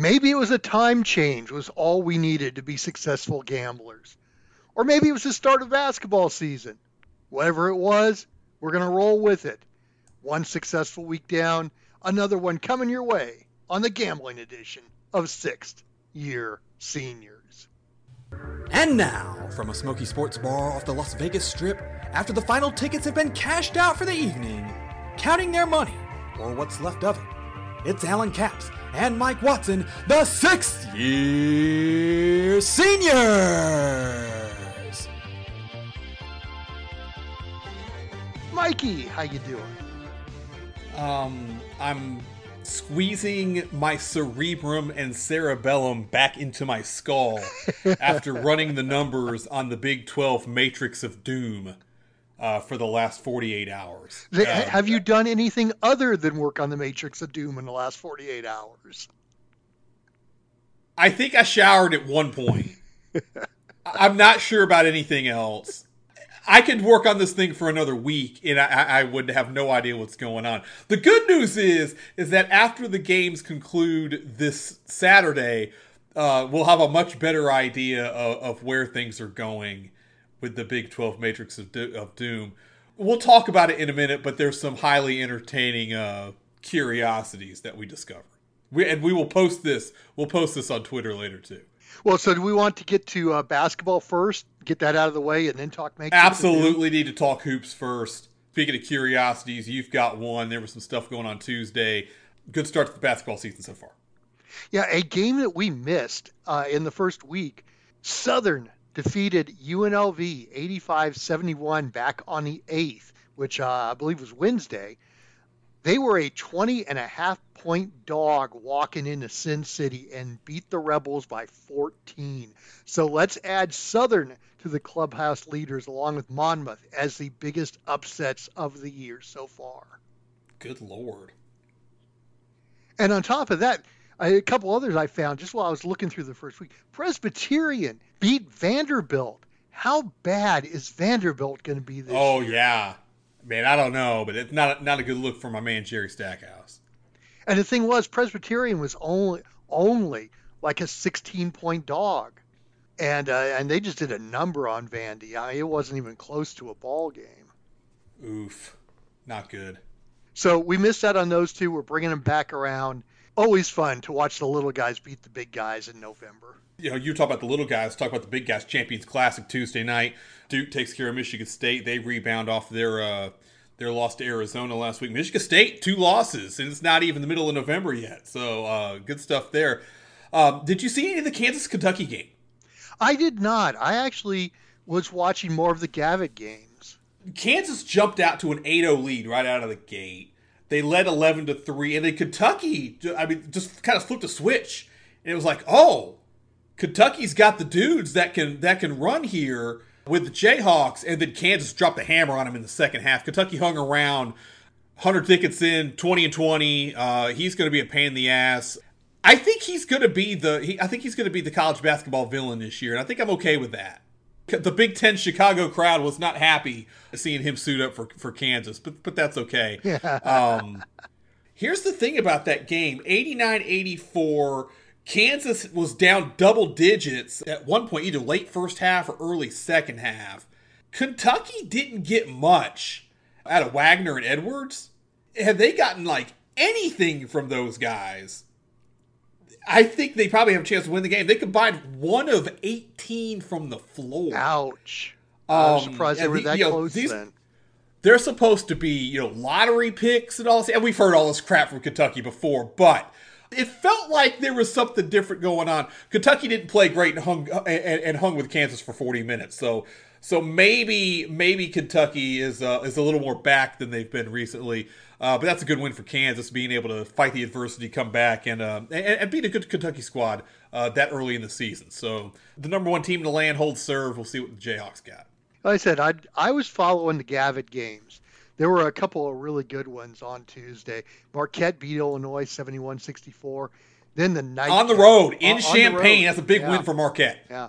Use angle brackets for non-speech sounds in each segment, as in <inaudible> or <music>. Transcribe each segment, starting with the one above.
Maybe it was a time change was all we needed to be successful gamblers. Or maybe it was the start of basketball season. Whatever it was, we're going to roll with it. One successful week down, another one coming your way on the gambling edition of Sixth Year Seniors. And now, from a smoky sports bar off the Las Vegas Strip, after the final tickets have been cashed out for the evening, counting their money, or what's left of it, it's Alan Capps and Mike Watson, the sixth year seniors. Mikey, how you doing? Um, I'm squeezing my cerebrum and cerebellum back into my skull <laughs> after running the numbers on the Big 12 Matrix of Doom uh, for the last 48 hours. Um, Have you done anything other than work on the Matrix of Doom in the last 48 hours? I think I showered at one point. <laughs> I'm not sure about anything else. I could work on this thing for another week, and I, I, would have no idea what's going on. The good news is, is that after the games conclude this Saturday, uh, we'll have a much better idea of, of, where things are going with the Big 12 Matrix of, Do- of, Doom. We'll talk about it in a minute, but there's some highly entertaining uh, curiosities that we discover. We, and we will post this. We'll post this on Twitter later too. Well, so do we want to get to uh, basketball first, get that out of the way, and then talk make Absolutely need to talk hoops first. Speaking of curiosities, you've got one. There was some stuff going on Tuesday. Good start to the basketball season so far. Yeah, a game that we missed uh, in the first week. Southern defeated UNLV 85-71 back on the 8th, which uh, I believe was Wednesday. They were a 20 and a half point dog walking into Sin City and beat the Rebels by 14. So let's add Southern to the clubhouse leaders along with Monmouth as the biggest upsets of the year so far. Good lord. And on top of that, a couple others I found just while I was looking through the first week. Presbyterian beat Vanderbilt. How bad is Vanderbilt going to be this oh, year? Oh yeah. Man, I don't know, but it's not not a good look for my man Jerry Stackhouse. And the thing was, Presbyterian was only only like a 16 point dog, and uh, and they just did a number on Vandy. I mean, it wasn't even close to a ball game. Oof, not good. So we missed out on those two. We're bringing them back around. Always fun to watch the little guys beat the big guys in November. You know, you talk about the little guys. Talk about the big guys. Champions Classic Tuesday night. Duke takes care of Michigan State. They rebound off their uh, their loss to Arizona last week. Michigan State two losses, and it's not even the middle of November yet. So uh, good stuff there. Um, did you see any of the Kansas Kentucky game? I did not. I actually was watching more of the Gavitt games. Kansas jumped out to an 8-0 lead right out of the gate. They led 11 to 3 and then Kentucky I mean just kind of flipped a switch and it was like, "Oh, Kentucky's got the dudes that can that can run here." with the Jayhawks, and then Kansas dropped the hammer on him in the second half. Kentucky hung around. Hunter Dickinson, 20 and 20. Uh, he's going to be a pain in the ass. I think he's going to be the. He, I think he's going to be the college basketball villain this year, and I think I'm okay with that. The Big Ten Chicago crowd was not happy seeing him suit up for for Kansas, but but that's okay. um, here's the thing about that game: 89-84 Kansas was down double digits at one point, either late first half or early second half. Kentucky didn't get much out of Wagner and Edwards. Have they gotten like anything from those guys? I think they probably have a chance to win the game. They combined one of 18 from the floor. Ouch. I'm um, surprised they were that know, close these, then. They're supposed to be, you know, lottery picks and all this. And we've heard all this crap from Kentucky before, but it felt like there was something different going on. Kentucky didn't play great and hung and, and hung with Kansas for 40 minutes. So so maybe maybe Kentucky is uh, is a little more back than they've been recently. Uh, but that's a good win for Kansas, being able to fight the adversity, come back, and uh, and, and, beat a good Kentucky squad uh, that early in the season. So the number one team in the land holds serve. We'll see what the Jayhawks got. Like I said, I I was following the Gavitt games there were a couple of really good ones on Tuesday. Marquette beat Illinois 71-64. Then the night on the road in on, Champaign. that's a big yeah. win for Marquette. Yeah,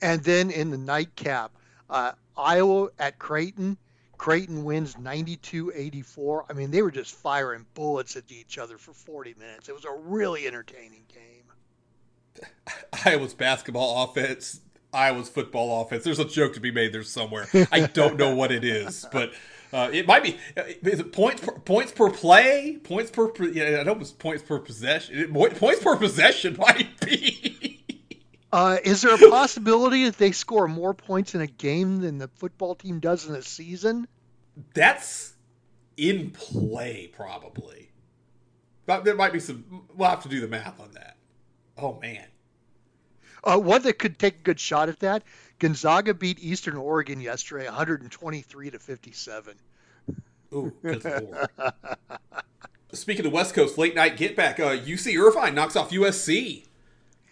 and then in the nightcap, uh, Iowa at Creighton. Creighton wins 92-84. I mean, they were just firing bullets at each other for 40 minutes. It was a really entertaining game. <laughs> Iowa's basketball offense, Iowa's football offense. There's a joke to be made there somewhere. I don't know what it is, <laughs> but uh, it might be. Is it points per, points per play? Points per? Yeah, I know it was points per possession. It, points per possession <laughs> might be. Uh, is there a <laughs> possibility that they score more points in a game than the football team does in a season? That's in play, probably. But there might be some. We'll have to do the math on that. Oh man. Uh, one that could take a good shot at that. Gonzaga beat Eastern Oregon yesterday, 123 to 57. Ooh, good <laughs> lord. Speaking of West Coast late night get back, uh, UC Irvine knocks off USC.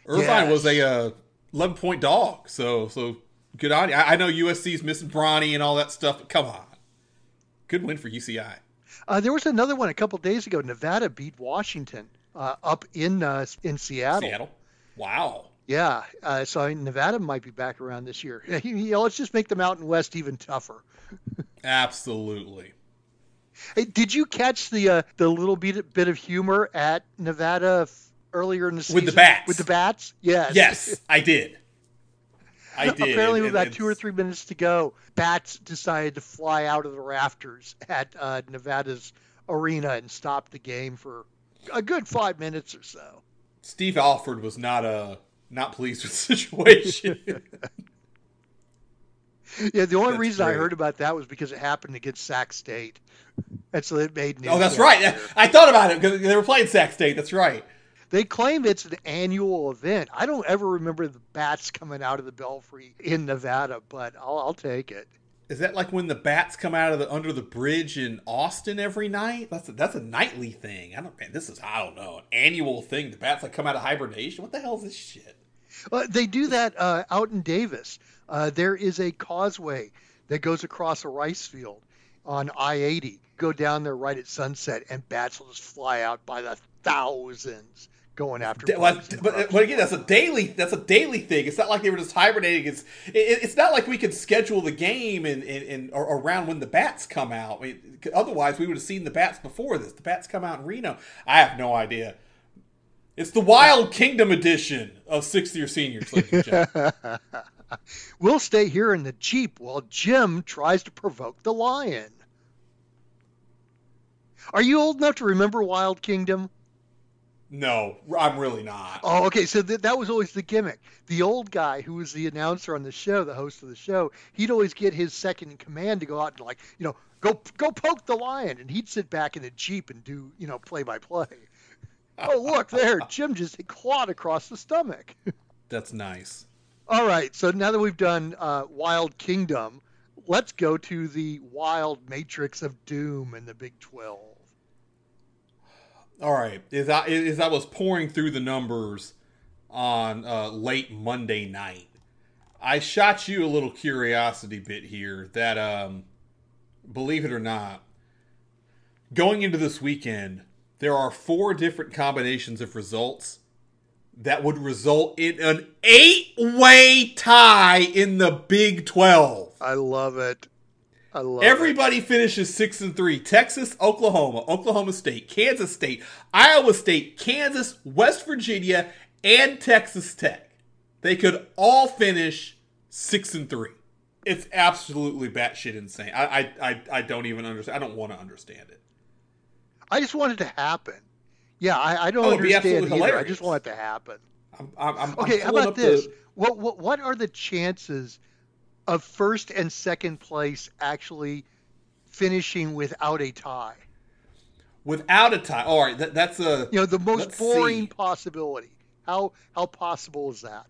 Irvine yes. was a uh, 11 point dog, so so good on you. I, I know USC's missing Bronny and all that stuff, but come on, good win for UCI. Uh, there was another one a couple days ago. Nevada beat Washington uh, up in uh, in Seattle. Seattle. Wow. Yeah, uh, so I mean, Nevada might be back around this year. <laughs> you know, let's just make the Mountain West even tougher. <laughs> Absolutely. Hey, did you catch the uh, the little bit bit of humor at Nevada earlier in the season with the bats? With the bats, yes. Yes, I did. <laughs> I did. Apparently, with about two or three minutes to go, bats decided to fly out of the rafters at uh, Nevada's arena and stop the game for a good five minutes or so. Steve Alford was not a uh, not pleased with the <laughs> situation. <laughs> yeah, the only that's reason great. I heard about that was because it happened against Sac State, and so it made news. Oh, that's right. I thought about it because they were playing Sac State. That's right. They claim it's an annual event. I don't ever remember the bats coming out of the belfry in Nevada, but I'll, I'll take it. Is that like when the bats come out of the under the bridge in Austin every night? That's a, that's a nightly thing. I don't man, this is I don't know an annual thing. The bats like come out of hibernation. What the hell is this shit? Uh, they do that uh, out in Davis. Uh, there is a causeway that goes across a rice field on I-80. Go down there right at sunset, and bats will just fly out by the thousands going after. Well, but, uh, but, again, that's a daily. That's a daily thing. It's not like they were just hibernating. It's it, it's not like we could schedule the game and and around when the bats come out. I mean, otherwise, we would have seen the bats before this. The bats come out in Reno. I have no idea. It's the Wild Kingdom edition of sixth year seniors, <laughs> we'll stay here in the Jeep while Jim tries to provoke the lion. Are you old enough to remember Wild Kingdom? No, I'm really not. Oh, okay. So th- that was always the gimmick. The old guy who was the announcer on the show, the host of the show, he'd always get his second in command to go out and like, you know, go go poke the lion, and he'd sit back in the jeep and do, you know, play by play. Oh, look there, Jim just clawed across the stomach. <laughs> That's nice. All right, so now that we've done uh, Wild Kingdom, let's go to the Wild Matrix of Doom in the Big Twelve. All right. As I I was poring through the numbers on uh, late Monday night, I shot you a little curiosity bit here that, um, believe it or not, going into this weekend, there are four different combinations of results that would result in an eight-way tie in the Big Twelve. I love it. I love Everybody it. finishes six and three. Texas, Oklahoma, Oklahoma State, Kansas State, Iowa State, Kansas, West Virginia, and Texas Tech. They could all finish six and three. It's absolutely batshit insane. I I I, I don't even understand. I don't want to understand it. I just want it to happen. Yeah, I, I don't oh, understand either. Hilarious. I just want it to happen. I'm, I'm, okay, how about this? The... What, what what are the chances of first and second place actually finishing without a tie. Without a tie. All right, that, that's a you know the most boring see. possibility. How how possible is that?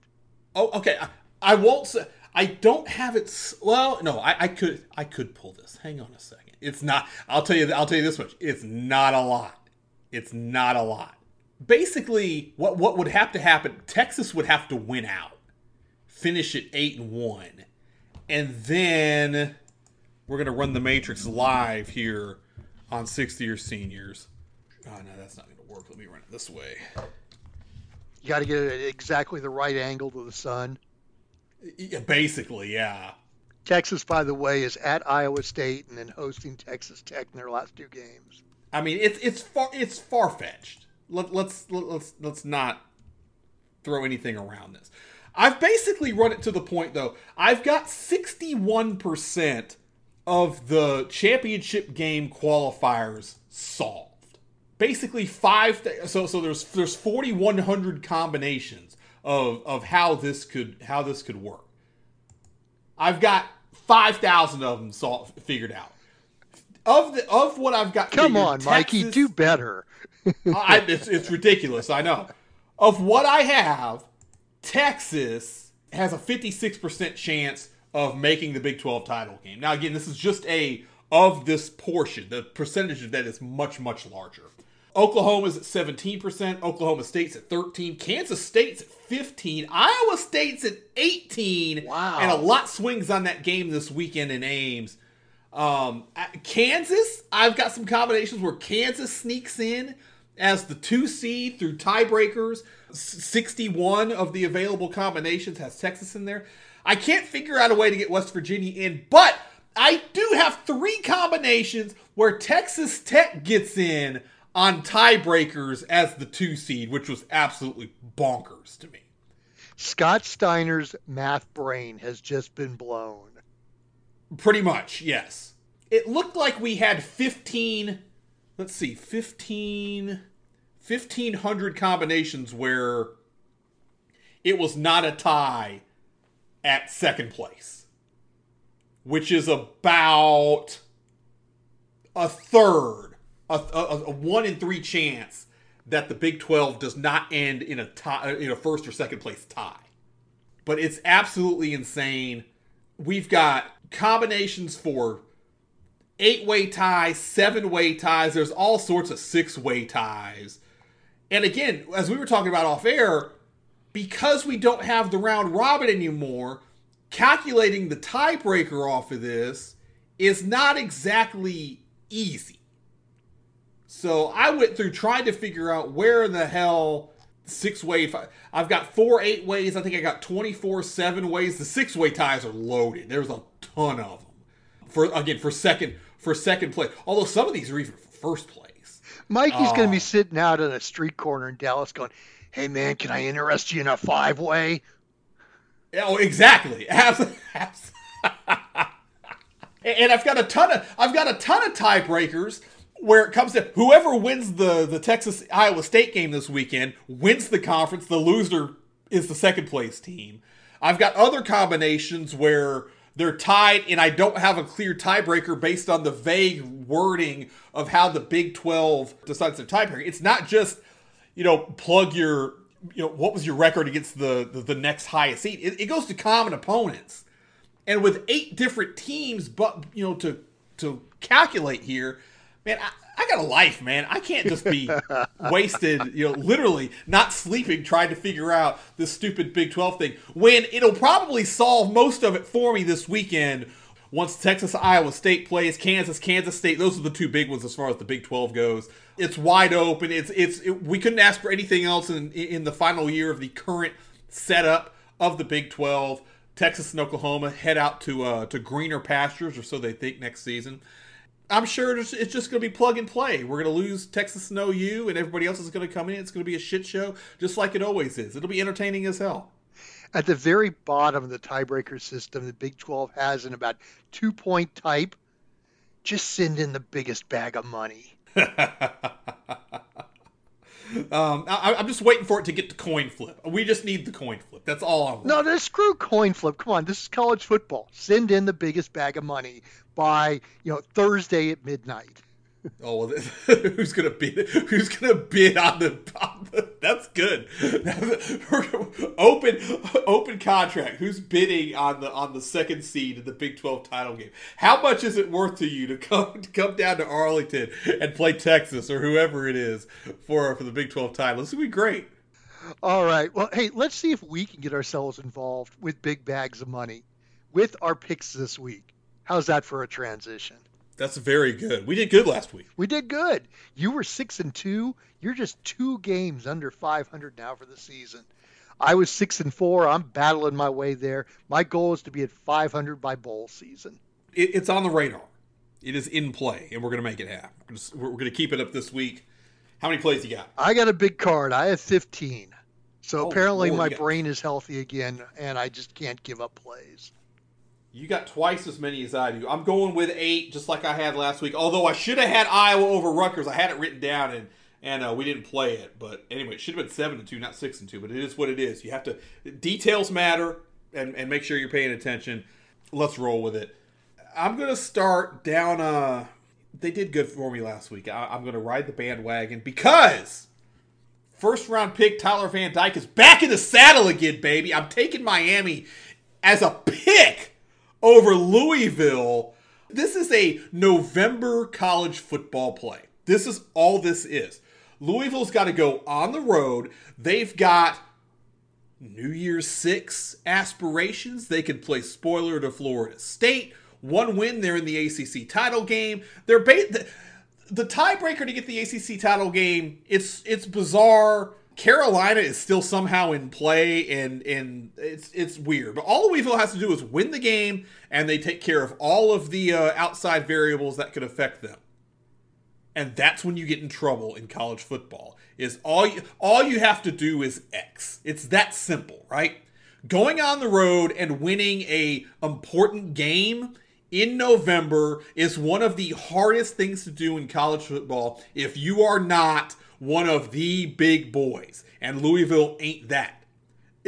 Oh, okay. I, I, won't say. I don't have it. Well, no, I, I could I could pull this. Hang on a second. It's not. I'll tell you. I'll tell you this much. It's not a lot. It's not a lot. Basically, what what would have to happen? Texas would have to win out, finish at eight and one, and then we're going to run the Matrix live here on sixth year seniors. Oh, no, that's not going to work. Let me run it this way. You got to get it at exactly the right angle to the sun. Yeah, basically, yeah. Texas, by the way, is at Iowa State and then hosting Texas Tech in their last two games. I mean, it's it's far it's far fetched. Let, let's let's let's not throw anything around this. I've basically run it to the point though. I've got 61% of the championship game qualifiers solved. Basically five th- so so there's there's 4100 combinations of of how this could how this could work. I've got 5000 of them solved figured out. Of the of what I've got Come on, Mikey, do better. <laughs> I, it's, it's ridiculous. I know. Of what I have, Texas has a 56% chance of making the Big 12 title game. Now, again, this is just a of this portion. The percentage of that is much, much larger. Oklahoma's at 17%, Oklahoma State's at 13, Kansas State's at 15, Iowa State's at 18. Wow. And a lot swings on that game this weekend in Ames. Um, Kansas, I've got some combinations where Kansas sneaks in as the two seed through tiebreakers. 61 of the available combinations has Texas in there. I can't figure out a way to get West Virginia in, but I do have three combinations where Texas Tech gets in on tiebreakers as the two seed, which was absolutely bonkers to me. Scott Steiner's math brain has just been blown. Pretty much, yes. It looked like we had 15, let's see, 15, 1500 combinations where it was not a tie at second place, which is about a third, a, a, a one in three chance that the Big 12 does not end in a tie, in a first or second place tie. But it's absolutely insane. We've got combinations for eight way ties, seven way ties. There's all sorts of six way ties. And again, as we were talking about off air, because we don't have the round robin anymore, calculating the tiebreaker off of this is not exactly easy. So I went through trying to figure out where in the hell six way. I've got four eight ways. I think I got 24 seven ways. The six way ties are loaded. There's a ton of them for again for second for second place. Although some of these are even for first place. Mikey's going Oh. to be ah. sitting out in a street corner in Dallas going, Hey, man, can I interest you in a five way? Oh, exactly. <laughs> <laughs> And I've got a ton of I've got a ton of tiebreakers where it comes to whoever wins the the Texas Iowa State game this weekend wins the conference. The loser is the second place team. I've got other combinations where they're tied, and I don't have a clear tiebreaker based on the vague wording of how the Big Twelve decides their tiebreaker. It's not just you know, plug your, you know, what was your record against the the, the next highest seed? It, it goes to common opponents, and with eight different teams, but you know, to to calculate here, man, I, I got a life, man. I can't just be <laughs> wasted, you know, literally not sleeping trying to figure out this stupid Big Twelve thing when it'll probably solve most of it for me this weekend. Once Texas, Iowa State plays, Kansas, Kansas State, those are the two big ones as far as the Big 12 goes. It's wide open. It's it's it, we couldn't ask for anything else in in the final year of the current setup of the Big 12. Texas and Oklahoma head out to uh, to greener pastures, or so they think next season. I'm sure it's it's just going to be plug and play. We're going to lose Texas and OU, and everybody else is going to come in. It's going to be a shit show, just like it always is. It'll be entertaining as hell. At the very bottom of the tiebreaker system, the Big 12 has in about two point type. Just send in the biggest bag of money. <laughs> Um, I, I'm just waiting for it to get to coin flip. We just need the coin flip. That's all I want. No, no, screw coin flip. Come on, this is college football. Send in the biggest bag of money by you know Thursday at midnight. Oh, well, <laughs> who's gonna bid? Who's gonna bid on the? On the that's good. <laughs> open, open contract. Who's bidding on the on the second seed in the Big Twelve title game? How much is it worth to you to come to come down to Arlington and play Texas or whoever it is for for the Big Twelve title? This would be great. All right. Well, hey, let's see if we can get ourselves involved with big bags of money with our picks this week. How's that for a transition? That's very good. We did good last week. We did good. You were six and two. You're just two games under 500 now for the season. I was six and four. I'm battling my way there. My goal is to be at 500 by bowl season. It, it's on the radar. It is in play, and we're gonna make it happen. We're gonna, we're gonna keep it up this week. How many plays you got? I got a big card. I have 15. So Oh, apparently Lord, my brain is healthy again, and I just can't give up plays. You got twice as many as I do. I'm going with eight, just like I had last week. Although I should have had Iowa over Rutgers. I had it written down and and uh, we didn't play it. But anyway, it should have been seven and two, not six and two. But it is what it is. You have to details matter and and make sure you're paying attention. Let's roll with it. I'm gonna start down. Uh, they did good for me last week. I, I'm gonna ride the bandwagon because first round pick Tyler Van Dyke is back in the saddle again, baby. I'm taking Miami as a pick over Louisville. This is a November college football play. This is all this is. Louisville's got to go on the road. They've got New Year's Six aspirations. They could play spoiler to Florida State. One win, they're in the ACC title game. They're ba- the, the tiebreaker to get the ACC title game. It's it's bizarre. Carolina is still somehow in play, and and it's it's weird. But all Louisville has to do is win the game, and they take care of all of the uh, outside variables that could affect them and that's when you get in trouble in college football is all you all you have to do is x it's that simple right going on the road and winning a important game in november is one of the hardest things to do in college football if you are not one of the big boys and louisville ain't that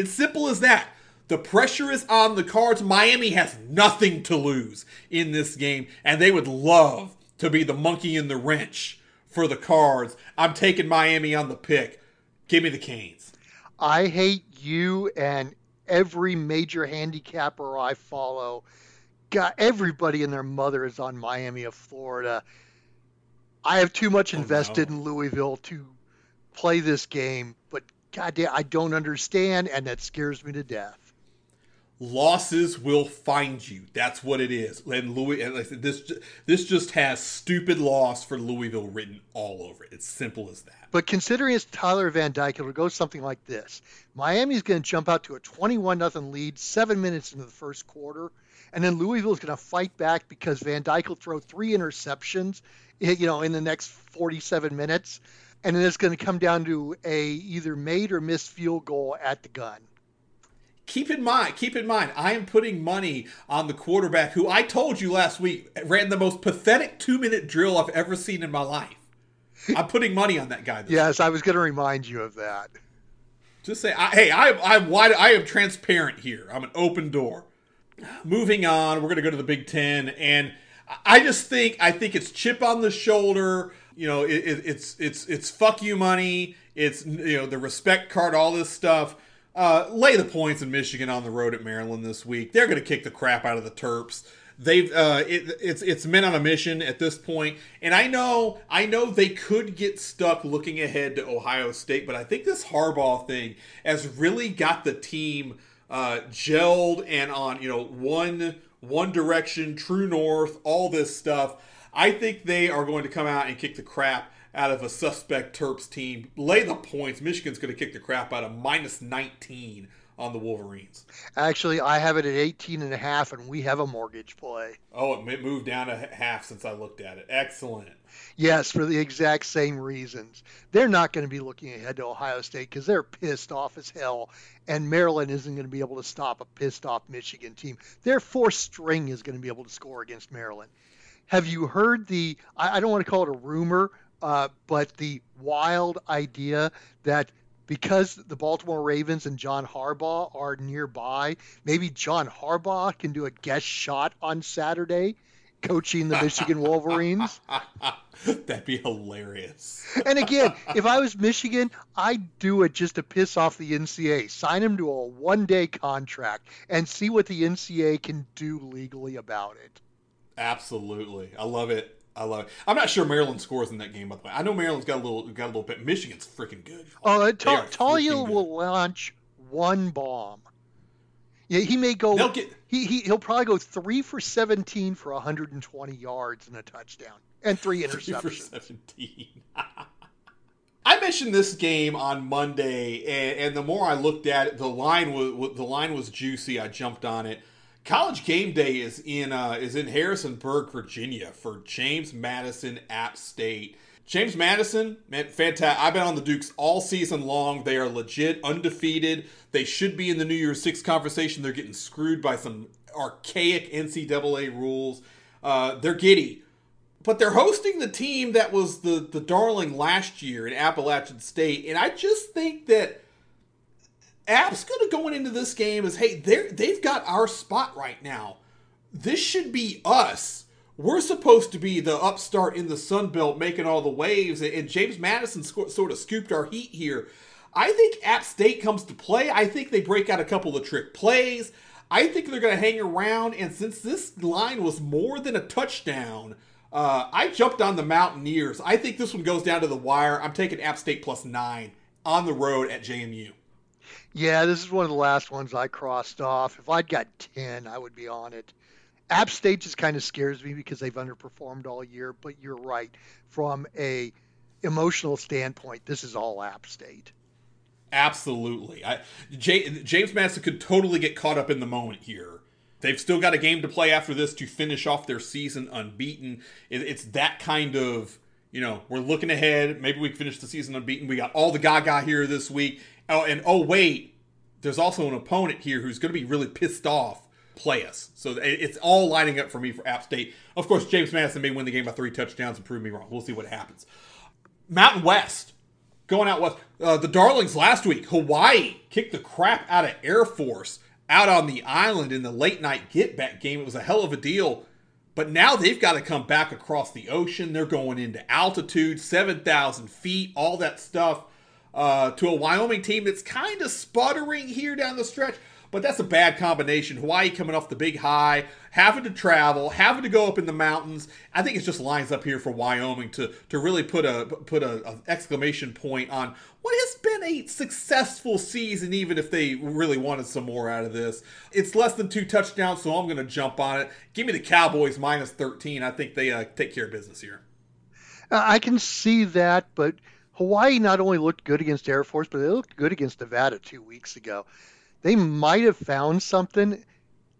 it's simple as that. The pressure is on the cards. Miami has nothing to lose in this game, and they would love to be the monkey in the wrench for the cards. I'm taking Miami on the pick. Give me the Canes. I hate you and every major handicapper I follow. God, everybody and their mother is on Miami of Florida. I have too much Oh, invested no. in Louisville to play this game, but goddamn, I don't understand, and that scares me to death. Losses will find you. That's what it is. And Louis, and like said, this this just has stupid loss for Louisville written all over it. It's simple as that. But considering it's Tyler Van Dyke, it'll go something like this: Miami's going to jump out to a 21 nothing lead, seven minutes into the first quarter, and then Louisville is going to fight back because Van Dyke will throw three interceptions, eh, you know, in the next 47 minutes, and then it's going to come down to a either made or missed field goal at the gun. keep in mind, keep in mind, I am putting money on the quarterback who I told you last week ran the most pathetic two minute drill I've ever seen in my life. I'm putting money on that guy. This Yes, I was going to remind you of that. Just say, I, hey, I, I'm wide. I am transparent here. I'm an open door. Moving on, we're going to go to the Big Ten, and I just think I think it's chip on the shoulder. You know, it, it, it's it's it's fuck you money. It's you know the respect card, all this stuff. Uh, lay the points in Michigan on the road at Maryland this week. They're going to kick the crap out of the Terps. They've uh, it, it's it's men on a mission at this point, and I know I know they could get stuck looking ahead to Ohio State, but I think this Harbaugh thing has really got the team uh, gelled and on you know one one direction, true north, all this stuff. I think they are going to come out and kick the crap out of a suspect Terps team. Lay the points. Michigan's going to kick the crap out of minus 19 on the Wolverines. Actually, I have it at 18 and a half, and we have a mortgage play. Oh, it moved down to half since I looked at it. Excellent. Yes, for the exact same reasons. They're not going to be looking ahead to Ohio State because they're pissed off as hell, and Maryland isn't going to be able to stop a pissed off Michigan team. Their fourth string is going to be able to score against Maryland. Have you heard the, I, I don't want to call it a rumor, uh, but the wild idea that because the Baltimore Ravens and John Harbaugh are nearby, maybe John Harbaugh can do a guest shot on Saturday coaching the Michigan <laughs> Wolverines? That'd be hilarious. And again, if I was Michigan, I'd do it just to piss off the NCAA. Sign him to a one day contract and see what the NCAA can do legally about it. Absolutely. I love it. I love it. I'm not sure Maryland scores in that game, by the way. I know Maryland's got a little got a little bit. Michigan's freaking good. Oh, uh, Ta- Taulia will launch one bomb. Yeah, he may go. Get He, he he'll probably go three for 17 for 120 yards and a touchdown and three three for interceptions. 17. <laughs> I mentioned this game on Monday, and, and the more I looked at it, the line was the line was juicy. I jumped on it. College game day is in uh, is in Harrisonburg, Virginia, for James Madison App State. James Madison, man, fantastic. I've been on the Dukes all season long. They are legit, undefeated. They should be in the New Year's Six conversation. They're getting screwed by some archaic NCAA rules. Uh, they're giddy. But they're hosting the team that was the, the darling last year in Appalachian State. And I just think that App's to going into this game is, hey, they're, they've got our spot right now. This should be us we're supposed to be the upstart in the Sun Belt making all the waves, and James Madison sort of scooped our heat here. I think App State comes to play. I think they break out a couple of trick plays. I think they're going to hang around, and since this line was more than a touchdown, uh, I jumped on the Mountaineers. I think this one goes down to the wire. I'm taking App State plus nine on the road at JMU. Yeah, this is one of the last ones I crossed off. If I'd got 10, I would be on it. App State just kind of scares me because they've underperformed all year. But you're right, from a emotional standpoint, this is all App State. Absolutely, I, J, James Madison could totally get caught up in the moment here. They've still got a game to play after this to finish off their season unbeaten. It, it's that kind of you know we're looking ahead. Maybe we finish the season unbeaten. We got all the Gaga here this week. Oh, and oh wait, there's also an opponent here who's going to be really pissed off play us. So it's all lining up for me for App State. Of course, James Madison may win the game by three touchdowns and prove me wrong. We'll see what happens. Mountain West, going out west. Uh, the Darlings last week, Hawaii kicked the crap out of Air Force out on the island in the late night get back game. It was a hell of a deal. But now they've got to come back across the ocean. They're going into altitude, 7,000 feet, all that stuff, uh, to a Wyoming team that's kind of sputtering here down the stretch. But that's a bad combination. Hawaii coming off the big high, having to travel, having to go up in the mountains. I think it just lines up here for Wyoming to to really put a put a, a exclamation point on what has been a successful season, even if they really wanted some more out of this. It's less than two touchdowns, so I'm going to jump on it. Give me the Cowboys minus 13. I think they uh, take care of business here. I can see that, but Hawaii not only looked good against Air Force, but they looked good against Nevada two weeks ago they might have found something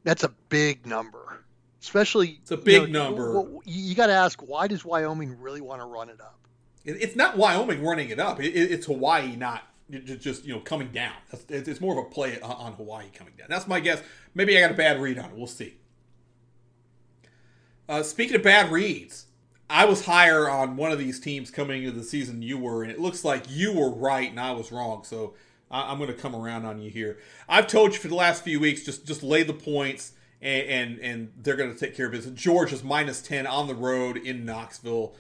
that's a big number. Especially, it's a big you know, number. You got to ask, why does Wyoming really want to run it up? It's not Wyoming running it up. It's Hawaii not just you know coming down. It's more of a play on Hawaii coming down. That's my guess. Maybe I got a bad read on it. We'll see. Uh, speaking of bad reads, I was higher on one of these teams coming into the season you were, and it looks like you were right and I was wrong. So I'm going to come around on you here. I've told you for the last few weeks, just just lay the points, and and, and they're going to take care of business. Georgia is minus ten on the road in Knoxville.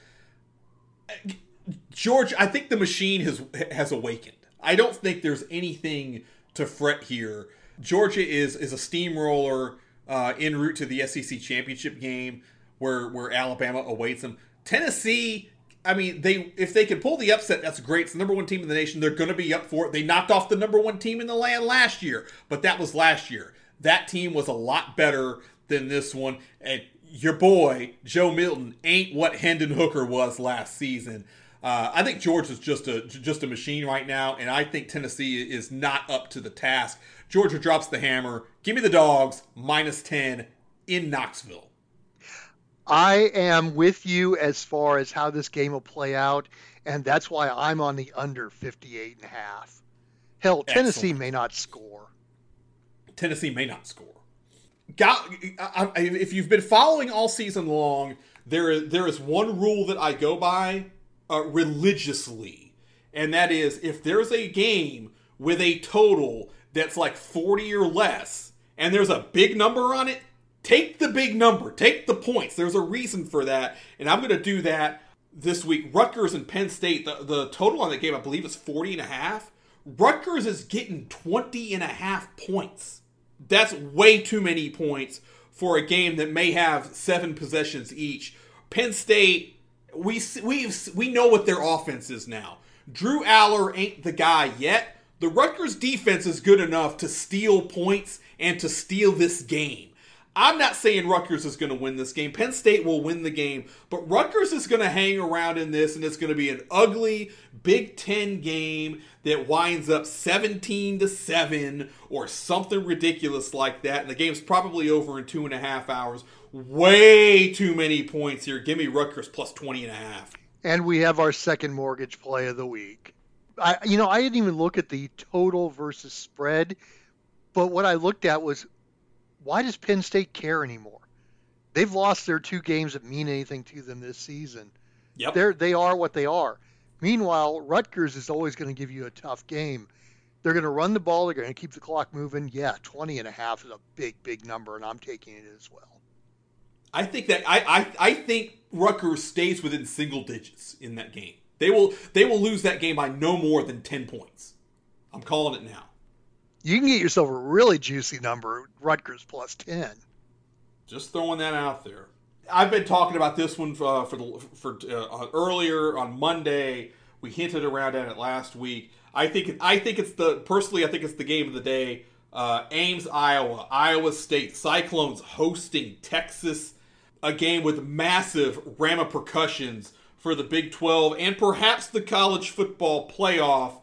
Georgia, I think the machine has has awakened. I don't think there's anything to fret here. Georgia is is a steamroller uh, en route to the SEC championship game, where where Alabama awaits them. Tennessee I mean, they if they can pull the upset, that's great. It's the number one team in the nation. They're going to be up for it. They knocked off the number one team in the land last year, but that was last year. That team was a lot better than this one. And your boy Joe Milton ain't what Hendon Hooker was last season. Uh, I think Georgia is just a just a machine right now, and I think Tennessee is not up to the task. Georgia drops the hammer. Give me the dogs minus ten in Knoxville. I am with you as far as how this game will play out, and that's why I'm on the under 58 and a half. Hell, Excellent. Tennessee may not score. Tennessee may not score. Got, if you've been following all season long, there is, there is one rule that I go by uh, religiously, and that is if there's a game with a total that's like 40 or less, and there's a big number on it, Take the big number, take the points. There's a reason for that, and I'm going to do that this week. Rutgers and Penn State, the, the total on that game, I believe, is 40 and a half. Rutgers is getting 20 and a half points. That's way too many points for a game that may have seven possessions each. Penn State, we we we know what their offense is now. Drew Allar ain't the guy yet. The Rutgers defense is good enough to steal points and to steal this game. I'm not saying Rutgers is going to win this game. Penn State will win the game, but Rutgers is going to hang around in this, and it's going to be an ugly Big Ten game that winds up 17 to 7 or something ridiculous like that. And the game's probably over in two and a half hours. Way too many points here. Give me Rutgers plus 20 and a half. And we have our second mortgage play of the week. I, you know, I didn't even look at the total versus spread, but what I looked at was why does Penn State care anymore? They've lost their two games that mean anything to them this season. Yep. They're, they are what they are. Meanwhile, Rutgers is always going to give you a tough game. They're going to run the ball. They're going to keep the clock moving. Yeah, 20 and a half is a big, big number, and I'm taking it as well. I think that I, I, I think Rutgers stays within single digits in that game. They will they will lose that game by no more than 10 points. I'm calling it now. You can get yourself a really juicy number, Rutgers plus 10. Just throwing that out there. I've been talking about this one uh, for the for uh, earlier on Monday. We hinted around at it last week. I think I think it's the personally I think it's the game of the day. Uh, Ames, Iowa, Iowa State Cyclones hosting Texas, a game with massive ramifications for the Big 12 and perhaps the college football playoff.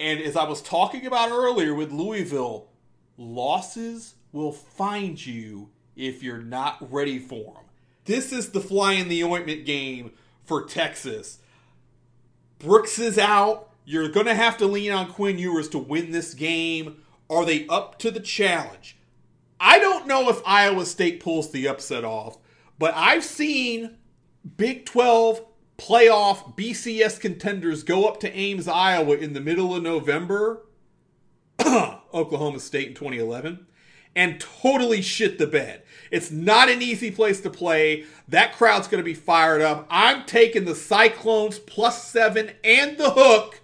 And as I was talking about earlier with Louisville, losses will find you if you're not ready for them. This is the fly in the ointment game for Texas. Brooks is out. You're going to have to lean on Quinn Ewers to win this game. Are they up to the challenge? I don't know if Iowa State pulls the upset off, but I've seen Big 12 playoff BCS contenders go up to Ames, Iowa in the middle of November, <clears throat> Oklahoma State in 2011, and totally shit the bed. It's not an easy place to play. That crowd's going to be fired up. I'm taking the Cyclones plus seven and the hook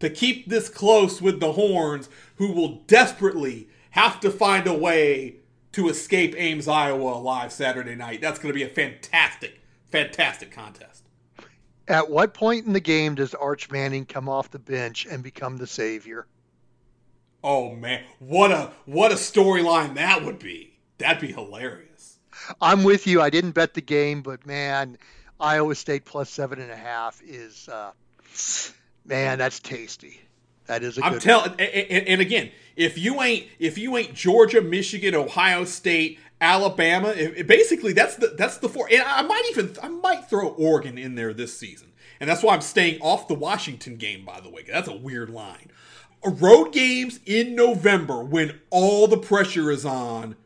to keep this close with the Horns, who will desperately have to find a way to escape Ames, Iowa alive Saturday night. That's going to be a fantastic, fantastic contest. At what point in the game does Arch Manning come off the bench and become the savior? Oh man, what a what a storyline that would be. That'd be hilarious. I'm with you. I didn't bet the game, but man, Iowa State plus seven and a half is uh, man, that's tasty. That is a I'm telling, and, and, again, if you ain't if you ain't Georgia, Michigan, Ohio State, Alabama, it, basically that's the that's the four. And I might even I might throw Oregon in there this season, and that's why I'm staying off the Washington game. By the way, that's a weird line. Uh, road games in November when all the pressure is on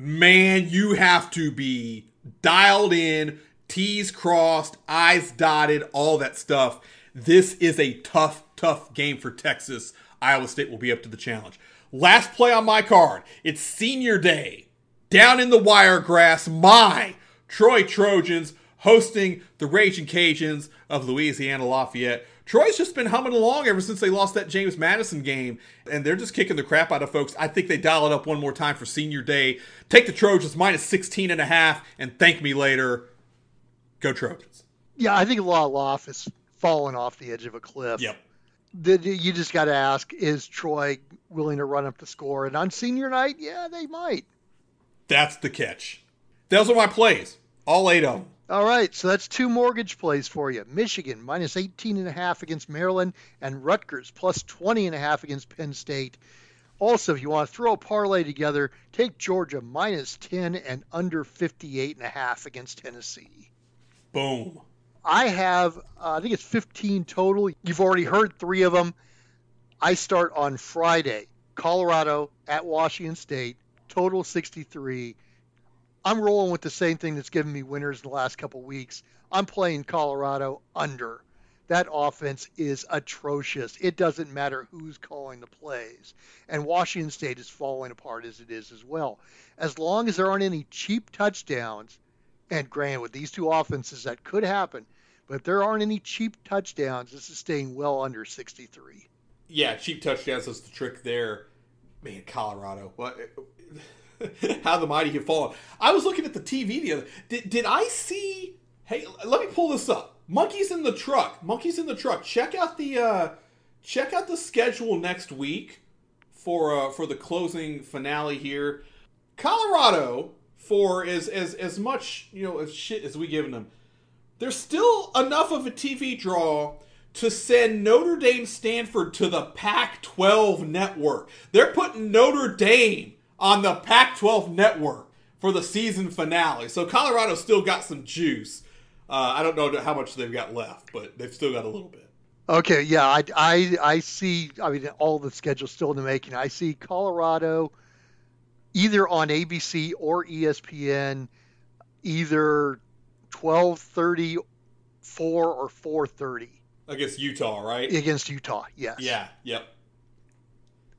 man, you have to be dialed in, T's crossed, I's dotted, all that stuff. This is a tough, tough game for Texas. Iowa State will be up to the challenge. Last play on my card. It's senior day. Down in the wiregrass, my Troy Trojans hosting the Raging Cajuns of Louisiana Lafayette. Troy's just been humming along ever since they lost that James Madison game, and they're just kicking the crap out of folks. I think they dial it up one more time for senior day. Take the Trojans minus 16 and a half and thank me later. Go Trojans. Yeah, I think La Loff is falling off the edge of a cliff. Yep. The, you just got to ask, is Troy willing to run up the score? And on senior night, yeah, they might. That's the catch. Those are my plays. All eight of them. All right, so that's two mortgage plays for you. Michigan minus 18 and a half against Maryland and Rutgers plus 20 and a half against Penn State. Also, if you want to throw a parlay together, take Georgia minus 10 and under 58 and a half against Tennessee. Boom. I have, uh, I think it's 15 total. You've already heard three of them. I start on Friday. Colorado at Washington State, total 63. I'm rolling with the same thing that's given me winners in the last couple weeks. I'm playing Colorado under. That offense is atrocious. It doesn't matter who's calling the plays. And Washington State is falling apart as it is as well. As long as there aren't any cheap touchdowns, and granted, with these two offenses, that could happen, but if there aren't any cheap touchdowns, this is staying well under 63. Yeah, cheap touchdowns is the trick there. Man, Colorado. What? <laughs> how the mighty have fallen. I was looking at the TV the other. Did did I see? Hey, let me pull this up. Monkeys in the truck. Monkeys in the truck. Check out the uh, check out the schedule next week for uh, for the closing finale here. Colorado for as as as much you know as shit as we given them. There's still enough of a TV draw to send Notre Dame Stanford to the Pac 12 network. They're putting Notre Dame on the Pac 12 network for the season finale. So Colorado still got some juice. Uh, I don't know how much they've got left, but they've still got a little bit. Okay, yeah, I, I, I see. I mean, all the schedules still in the making. I see Colorado either on ABC or ESPN, either twelve thirty four or four thirty against Utah, right? Against Utah, yes. Yeah. Yep.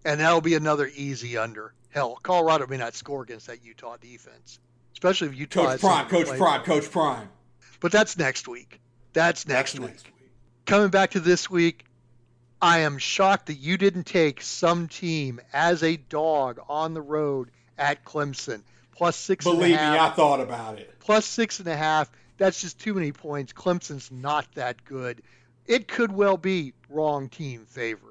And that'll be another easy under. Hell, Colorado may not score against that Utah defense, especially if Utah. Coach Prime, Coach Prime, Coach Prime. But that's next week. That's next, That's week. next week. Coming back to this week, I am shocked that you didn't take some team as a dog on the road at Clemson. Plus six and a Believe me. I thought about it. plus six and a half. That's just too many points. Clemson's not that good. It could well be wrong team favored.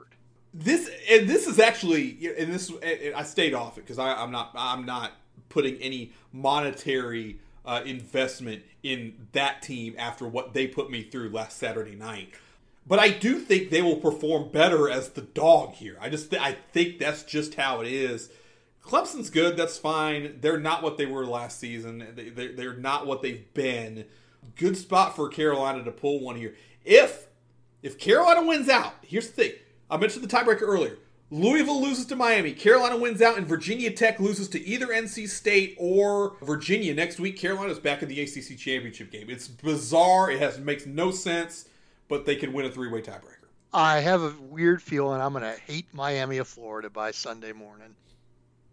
This and this is actually and this and I stayed off it because I'm not I'm not putting any monetary uh, investment in that team after what they put me through last Saturday night. But I do think they will perform better as the dog here. I just I think that's just how it is. Clemson's good. That's fine. They're not what they were last season. They, they, they're not what they've been. Good spot for Carolina to pull one here. If if Carolina wins out, here's the thing. I mentioned the tiebreaker earlier. Louisville loses to Miami. Carolina wins out, and Virginia Tech loses to either NC State or Virginia next week. Carolina's back in the ACC championship game. It's bizarre. It has makes no sense, but they could win a three-way tiebreaker. I have a weird feeling I'm going to hate Miami of Florida by Sunday morning.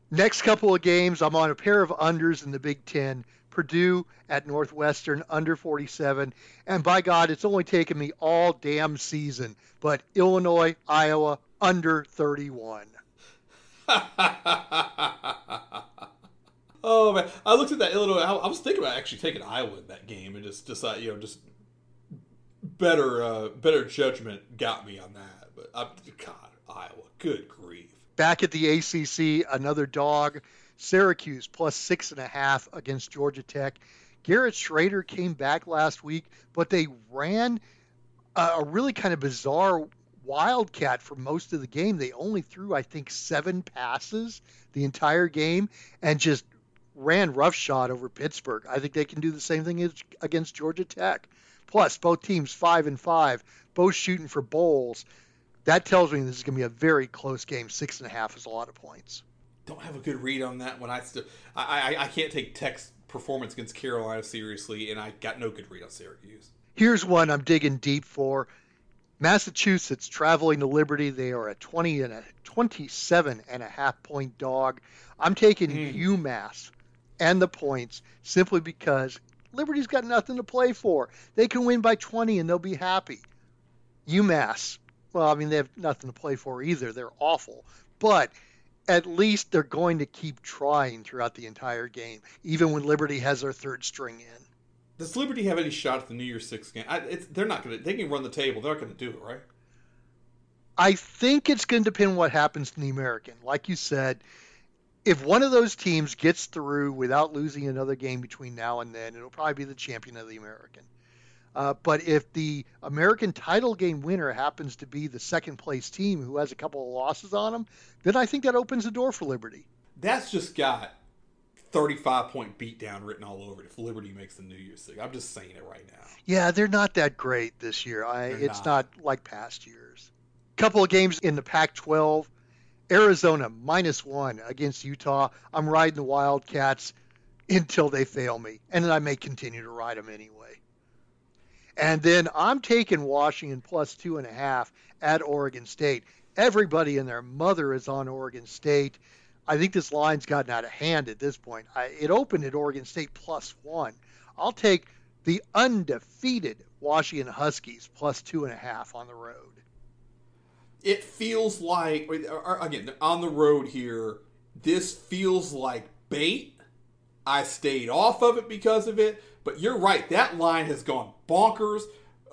Next couple of games, I'm on a pair of unders in the Big Ten. Purdue at Northwestern under 47. And by God, it's only taken me all damn season. But Illinois, Iowa under 31. <laughs> oh man, I looked at that Illinois. I, I was thinking about actually taking Iowa in that game and just decide, you know, just better, uh, better judgment got me on that. But I, God, Iowa, good grief. Back at the ACC, another dog. Syracuse plus six and a half against Georgia Tech. Garrett Shrader came back last week, but they ran a, really kind of bizarre wildcat for most of the game. They only threw, I think, seven passes the entire game and just ran roughshod over Pittsburgh. I think they can do the same thing against Georgia Tech. Plus, both teams five and five, both shooting for bowls. That tells me this is going to be a very close game. Six and a half is a lot of points don't have a good read on that one. I still I, I, I can't take Tech's performance against Carolina seriously, and I got no good read on Syracuse. Here's one I'm digging deep for. Massachusetts traveling to Liberty. They are a 20 and a 27 and a half point dog. I'm taking mm. UMass and the points simply because Liberty's got nothing to play for. They can win by 20 and they'll be happy. UMass, well, I mean, they have nothing to play for either. They're awful. But at least they're going to keep trying throughout the entire game, even when Liberty has their third string in. Does Liberty have any shot at the New Year's Six game? I, they're not going to. They can run the table. They're not going to do it, right? I think it's going to depend what happens in the American. Like you said, if one of those teams gets through without losing another game between now and then, it'll probably be the champion of the American. Uh, but if the American title game winner happens to be the second place team who has a couple of losses on them, then I think that opens the door for Liberty. That's just got 35 point beatdown written all over it if Liberty makes the New Year's Six. I'm just saying it right now. Yeah, they're not that great this year. I, it's not. not like past years. Couple of games in the Pac 12. Arizona minus one against Utah. I'm riding the Wildcats until they fail me, and then I may continue to ride them anyway. And then I'm taking Washington plus two and a half at Oregon State. Everybody and their mother is on Oregon State. I think this line's gotten out of hand at this point. I, it opened at Oregon State plus one. I'll take the undefeated Washington Huskies plus two and a half on the road. It feels like, again, on the road here, this feels like bait. I stayed off of it because of it, but you're right. That line has gone bonkers.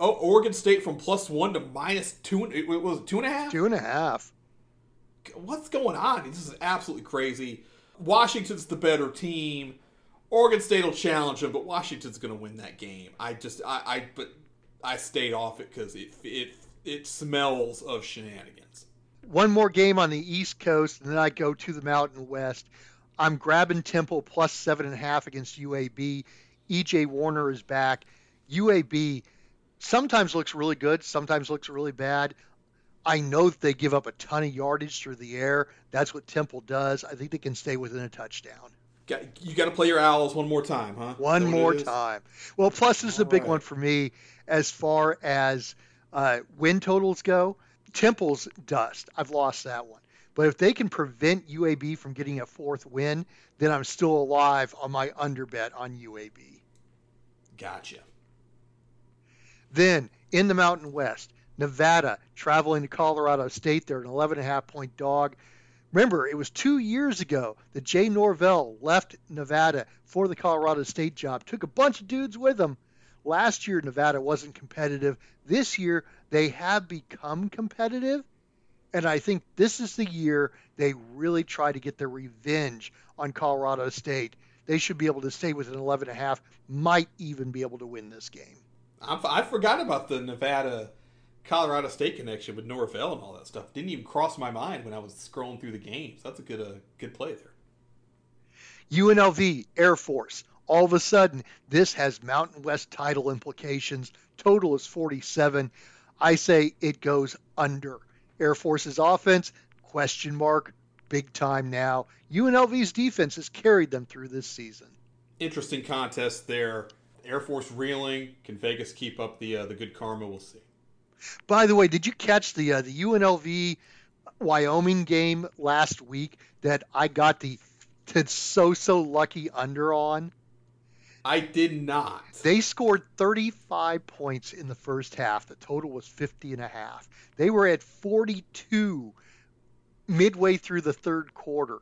Oh, Oregon State from plus one to minus two. It was two and a half. Two and a half. What's going on? This is absolutely crazy. Washington's the better team. Oregon State will challenge them, but Washington's going to win that game. I just, I, I but I stayed off it because it, it, it smells of shenanigans. One more game on the East Coast, and then I go to the Mountain West. I'm grabbing Temple plus seven and a half against UAB. EJ Warner is back. UAB sometimes looks really good, sometimes looks really bad. I know that they give up a ton of yardage through the air. That's what Temple does. I think they can stay within a touchdown. You got to play your Owls one more time, huh? One more time. Well, plus this is a big right. one for me as far as uh, win totals go. Temple's dust. I've lost that one. But if they can prevent UAB from getting a fourth win, then I'm still alive on my under bet on UAB. Gotcha. Then in the Mountain West, Nevada traveling to Colorado State. They're an 11.5 point dog. Remember, it was two years ago that Jay Norvell left Nevada for the Colorado State job. Took a bunch of dudes with him. Last year, Nevada wasn't competitive. This year, they have become competitive. And I think this is the year they really try to get their revenge on Colorado State. They should be able to stay within 11 and a half, might even be able to win this game. I forgot about the Nevada Colorado State connection with Norvell and all that stuff. Didn't even cross my mind when I was scrolling through the games. That's a good uh, good play there. UNLV Air Force. All of a sudden, this has Mountain West title implications. Total is 47. I say it goes under. Air Force's offense, question mark, big time now. UNLV's defense has carried them through this season. Interesting contest there. Air Force reeling. Can Vegas keep up the uh, the good karma? We'll see. By the way, did you catch the uh, the UNLV Wyoming game last week that I got the so so lucky under on? I did not. They scored 35 points in the first half. The total was 50 and a half. They were at 42 midway through the third quarter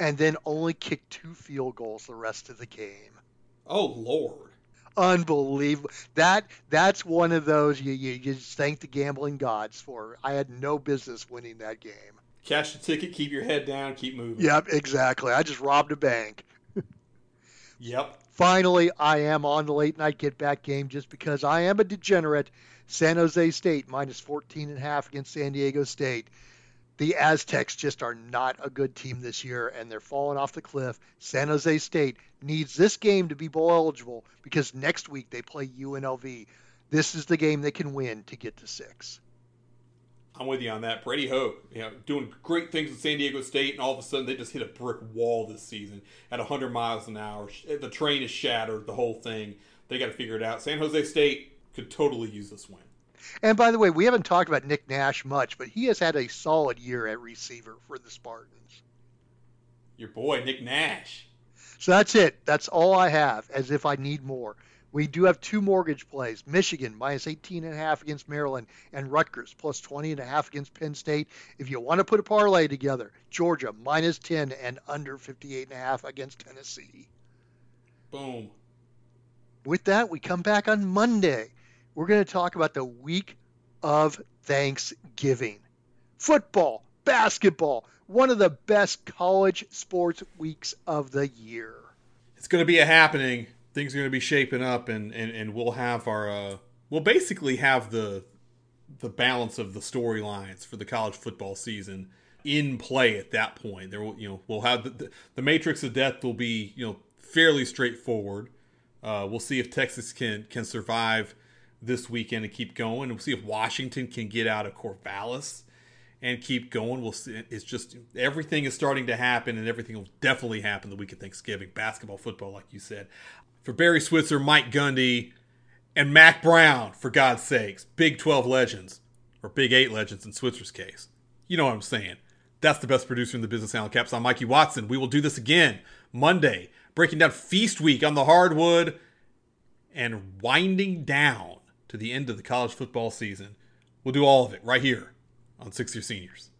and then only kicked two field goals the rest of the game. Oh lord unbelievable. That that's one of those you, you, you just thank the gambling gods for. I had no business winning that game. Cash the ticket, keep your head down, keep moving. Yep, exactly. I just robbed a bank. Yep. Finally, I am on the late night get back game just because I am a degenerate. San Jose State minus 14 and a half against San Diego State the Aztecs just are not a good team this year, and they're falling off the cliff. San Jose State needs this game to be bowl eligible because next week they play UNLV. This is the game they can win to get to six. I'm with you on that. Brady Hoke, you know, doing great things with San Diego State, and all of a sudden they just hit a brick wall this season at 100 miles an hour. The train is shattered, the whole thing. They got to figure it out. San Jose State could totally use this win. And by the way, we haven't talked about Nick Nash much, but he has had a solid year at receiver for the Spartans. Your boy, Nick Nash. So that's it. That's all I have, as if I need more. We do have two mortgage plays. Michigan minus 18 and a half against Maryland and Rutgers plus 20 and a half against Penn State. If you want to put a parlay together, Georgia minus 10 and under 58 and a half against Tennessee. Boom. With that, we come back on Monday we're going to talk about the week of Thanksgiving. Football, basketball, one of the best college sports weeks of the year. It's going to be a happening. Things are going to be shaping up, and, and, and we'll have our uh, we'll basically have the the balance of the storylines for the college football season in play at that point. There will you know we'll have the, the, matrix of death will be you know fairly straightforward. Uh, we'll see if Texas can can survive this weekend and keep going. And we'll see if Washington can get out of Corvallis and keep going. We'll see. It's just everything is starting to happen, and everything will definitely happen the week of Thanksgiving. Basketball, football, like you said. For Barry Switzer, Mike Gundy, and Mack Brown, for God's sakes, Big 12 legends, or Big 8 legends in Switzer's case. You know what I'm saying. That's the best producer in the business, Alan Caps. I'm Mikey Watson. We will do this again Monday, breaking down Feast Week on the hardwood and winding down to the end of the college football season. We'll do all of it right here on Sixth Year Seniors.